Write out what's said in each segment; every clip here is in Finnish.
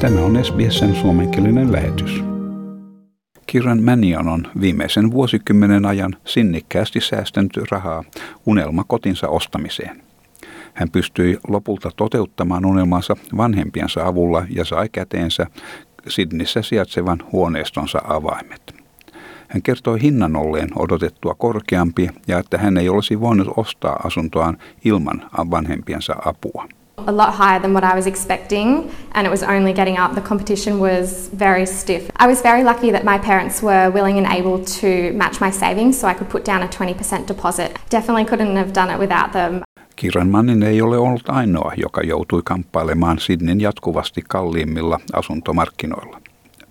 Tämä on SBSn suomenkielinen lähetys. Kiran Manion on viimeisen vuosikymmenen ajan sinnikkäästi säästänyt rahaa unelma kotinsa ostamiseen. Hän pystyi lopulta toteuttamaan unelmansa vanhempiensa avulla ja sai käteensä Sydnissä sijaitsevan huoneistonsa avaimet. Hän kertoi hinnan olleen odotettua korkeampi ja että hän ei olisi voinut ostaa asuntoaan ilman vanhempiensa apua. A lot higher than what I was expecting, and it was only getting up. The competition was very stiff. I was very lucky that my parents were willing and able to match my savings so I could put down a 20% deposit. Definitely couldn't have done it without them. Kiran Mannin ei ole ollut ainoa, joka joutui kamppailemaan Sydneyn jatkuvasti kalliimmilla asuntomarkkinoilla.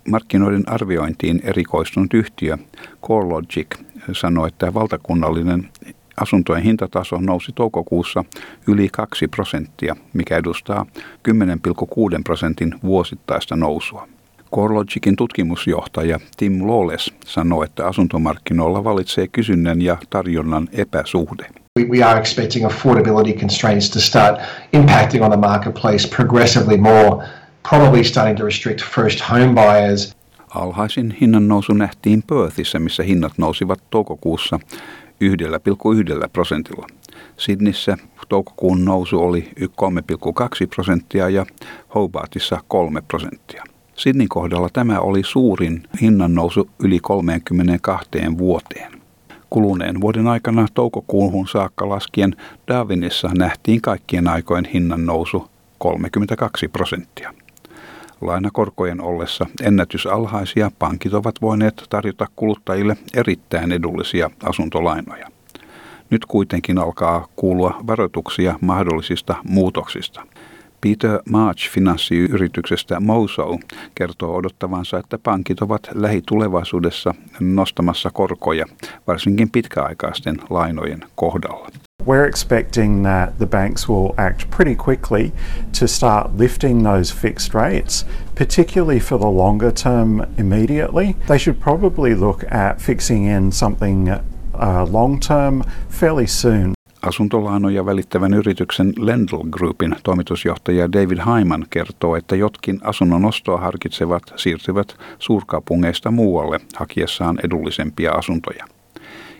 Markkinoiden arviointiin erikoistunut yhtiö CoreLogic sanoi, että valtakunnallinen Asuntojen hintataso nousi toukokuussa yli 2 prosenttia, mikä edustaa 10,6 prosentin vuosittaista nousua. CoreLogicin tutkimusjohtaja Tim Lawless sanoi, että asuntomarkkinoilla valitsee kysynnän ja tarjonnan epäsuhde. We are expecting affordability constraints to start impacting on the marketplace progressively more, probably starting to restrict first home buyers. Alhaisin hinnan nousu nähtiin Perthissä, missä hinnat nousivat toukokuussa 1,1 prosentilla. Sydnissä toukokuun nousu oli 3,2 prosenttia ja Hobartissa 3 prosenttia. Sydneyn kohdalla tämä oli suurin hinnan nousu yli 32 vuoteen. Kuluneen vuoden aikana toukokuuhun saakka laskien Darwinissa nähtiin kaikkien aikojen hinnan nousu 32 prosenttia. Lainakorkojen ollessa ennätysalhaisia pankit ovat voineet tarjota kuluttajille erittäin edullisia asuntolainoja. Nyt kuitenkin alkaa kuulua varoituksia mahdollisista muutoksista. Peter March finanssiyrityksestä Moso kertoo odottavansa, että pankit ovat lähitulevaisuudessa nostamassa korkoja, varsinkin pitkäaikaisten lainojen kohdalla. We're expecting that the banks will act pretty quickly to start lifting those fixed rates, particularly for the longer term immediately. They should probably look at fixing in something uh, long term fairly soon. Asuntolainoja välittävän yrityksen Lendl Groupin toimitusjohtaja David Hyman kertoo, että jotkin asunnon ostoa harkitsevat siirtyvät suurkaupungeista muualle hakiessaan edullisempia asuntoja.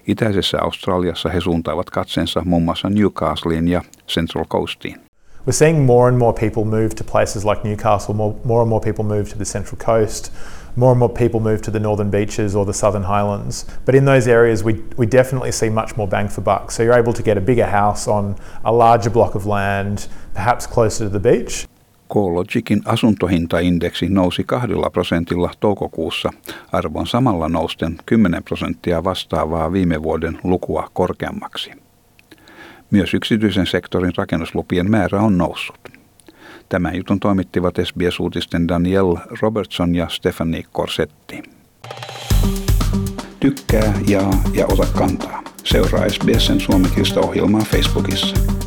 Itäisessä Australiassa he suuntaavat katseensa muun muassa Newcastleen ja Central Coastiin. We're seeing more and more people move to places like Newcastle, more, more and more people move to the Central Coast, more and more people move to the northern beaches or the southern highlands. But in those areas, we, we definitely see much more bang for buck. So you're able to get a bigger house on a larger block of land, perhaps closer to the beach. CoreLogicin asuntohintaindeksi nousi kahdella prosentilla toukokuussa, arvon samalla nousten 10 prosenttia vastaavaa viime vuoden lukua korkeammaksi. Myös yksityisen sektorin rakennuslupien määrä on noussut. Tämän jutun toimittivat SBS-uutisten Daniel Robertson ja Stephanie Corsetti. Tykkää, jaa ja ota kantaa. Seuraa SBSn suomenkielistä ohjelmaa Facebookissa.